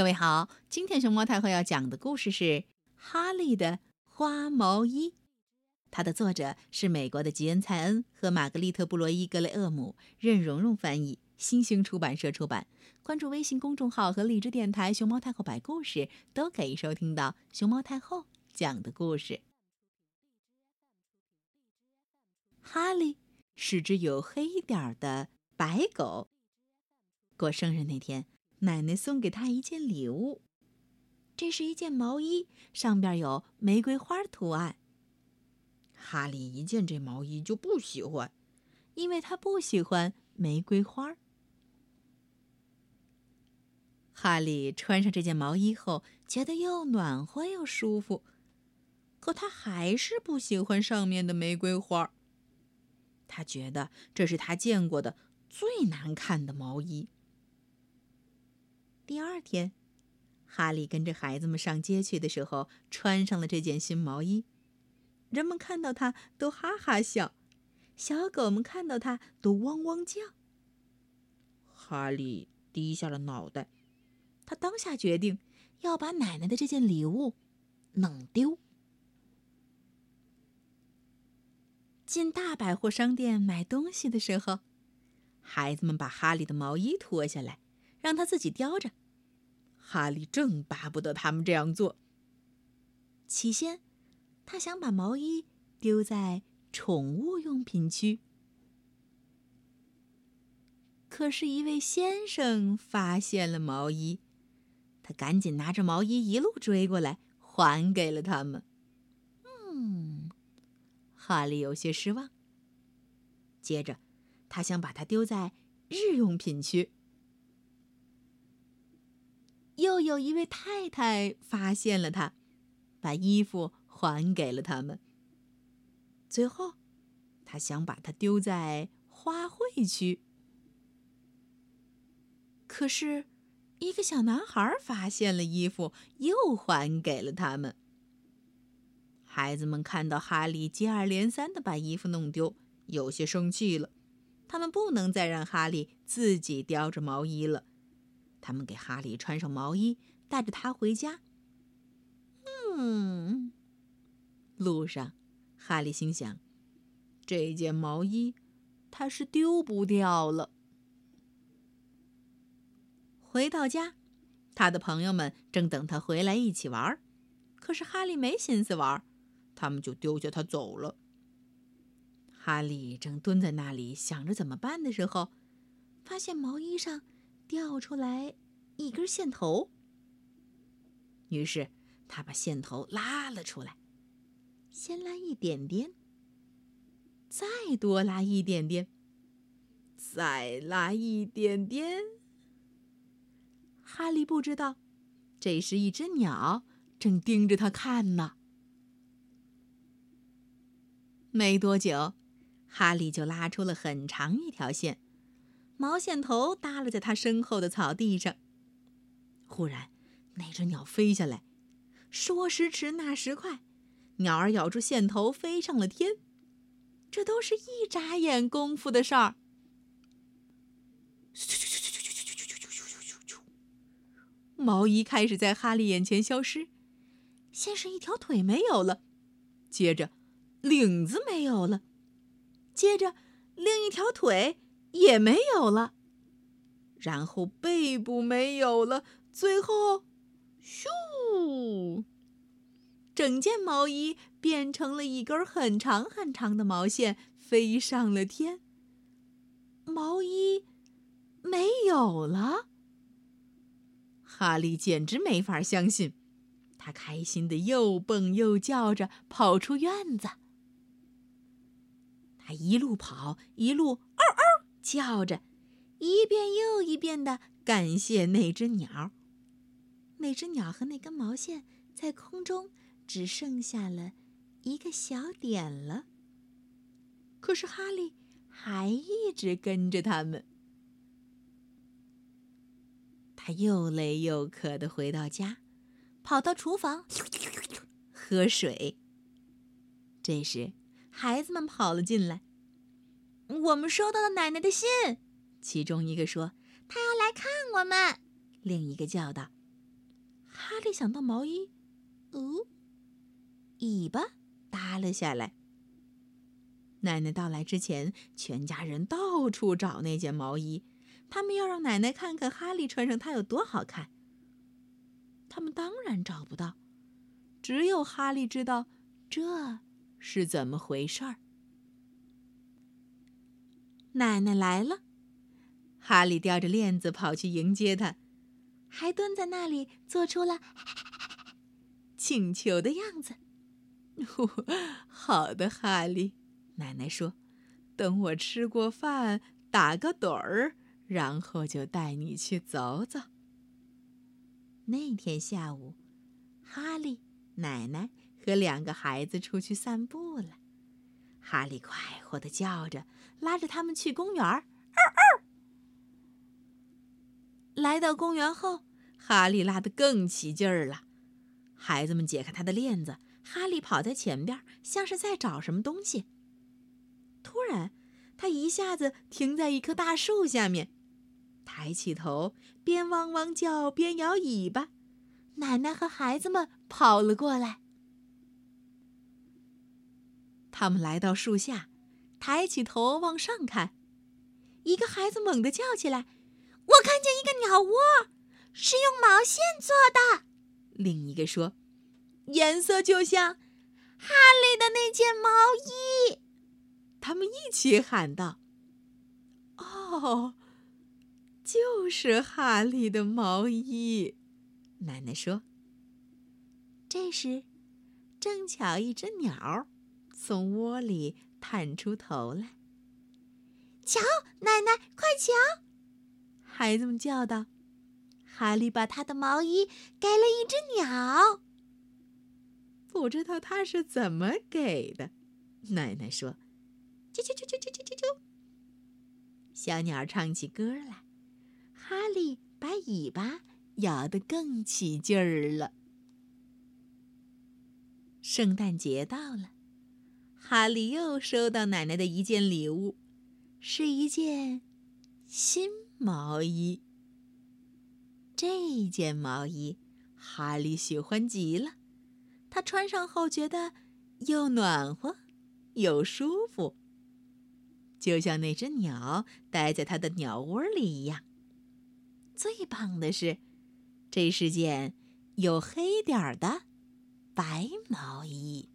各位好，今天熊猫太后要讲的故事是《哈利的花毛衣》，它的作者是美国的吉恩·蔡恩和玛格丽特·布洛伊格雷厄姆，任蓉蓉翻译，新兴出版社出版。关注微信公众号和荔枝电台“熊猫太后摆故事”，都可以收听到熊猫太后讲的故事。哈利是只有黑一点的白狗。过生日那天。奶奶送给他一件礼物，这是一件毛衣，上边有玫瑰花图案。哈利一见这毛衣就不喜欢，因为他不喜欢玫瑰花。哈利穿上这件毛衣后，觉得又暖和又舒服，可他还是不喜欢上面的玫瑰花。他觉得这是他见过的最难看的毛衣。第二天，哈利跟着孩子们上街去的时候，穿上了这件新毛衣。人们看到他都哈哈笑，小狗们看到他都汪汪叫。哈利低下了脑袋，他当下决定要把奶奶的这件礼物弄丢。进大百货商店买东西的时候，孩子们把哈利的毛衣脱下来，让他自己叼着。哈利正巴不得他们这样做。起先，他想把毛衣丢在宠物用品区，可是，一位先生发现了毛衣，他赶紧拿着毛衣一路追过来，还给了他们。嗯，哈利有些失望。接着，他想把它丢在日用品区。又有一位太太发现了他，把衣服还给了他们。最后，他想把它丢在花卉区，可是，一个小男孩发现了衣服，又还给了他们。孩子们看到哈利接二连三的把衣服弄丢，有些生气了。他们不能再让哈利自己叼着毛衣了。他们给哈利穿上毛衣，带着他回家。嗯，路上，哈利心想：这件毛衣他是丢不掉了。回到家，他的朋友们正等他回来一起玩，可是哈利没心思玩，他们就丢下他走了。哈利正蹲在那里想着怎么办的时候，发现毛衣上。掉出来一根线头，于是他把线头拉了出来，先拉一点点，再多拉一点点，再拉一点点。哈利不知道，这时一只鸟正盯着他看呢。没多久，哈利就拉出了很长一条线。毛线头耷拉在他身后的草地上。忽然，那只鸟飞下来，说时迟，那时快，鸟儿咬住线头飞上了天。这都是一眨眼功夫的事儿。毛衣开始在哈利眼前消失，先是一条腿没有了，接着领子没有了，接着另一条腿。也没有了，然后背部没有了，最后，咻！整件毛衣变成了一根很长很长的毛线，飞上了天。毛衣没有了，哈利简直没法相信，他开心的又蹦又叫着跑出院子。他一路跑，一路嗷嗷。叫着，一遍又一遍的感谢那只鸟。那只鸟和那根毛线在空中只剩下了一个小点了。可是哈利还一直跟着他们。他又累又渴的回到家，跑到厨房喝水。这时，孩子们跑了进来。我们收到了奶奶的信，其中一个说：“她要来看我们。”另一个叫道：“哈利想到毛衣，哦，尾巴耷了下来。奶奶到来之前，全家人到处找那件毛衣，他们要让奶奶看看哈利穿上它有多好看。他们当然找不到，只有哈利知道这是怎么回事儿。奶奶来了，哈利叼着链子跑去迎接她，还蹲在那里做出了请求的样子。好的，哈利，奶奶说：“等我吃过饭，打个盹儿，然后就带你去走走。”那天下午，哈利、奶奶和两个孩子出去散步了。哈利快活的叫着，拉着他们去公园儿。来到公园后，哈利拉得更起劲儿了。孩子们解开他的链子，哈利跑在前边，像是在找什么东西。突然，他一下子停在一棵大树下面，抬起头，边汪汪叫边摇尾巴。奶奶和孩子们跑了过来。他们来到树下，抬起头往上看。一个孩子猛地叫起来：“我看见一个鸟窝，是用毛线做的。”另一个说：“颜色就像哈利的那件毛衣。”他们一起喊道：“哦，就是哈利的毛衣。”奶奶说：“这时，正巧一只鸟。”从窝里探出头来，瞧，奶奶，快瞧！孩子们叫道：“哈利把他的毛衣给了一只鸟。”不知道他是怎么给的。奶奶说：“啾啾啾啾啾啾啾啾。”小鸟唱起歌来，哈利把尾巴摇得更起劲儿了。圣诞节到了。哈利又收到奶奶的一件礼物，是一件新毛衣。这件毛衣哈利喜欢极了，他穿上后觉得又暖和又舒服，就像那只鸟待在他的鸟窝里一样。最棒的是，这是件有黑点儿的白毛衣。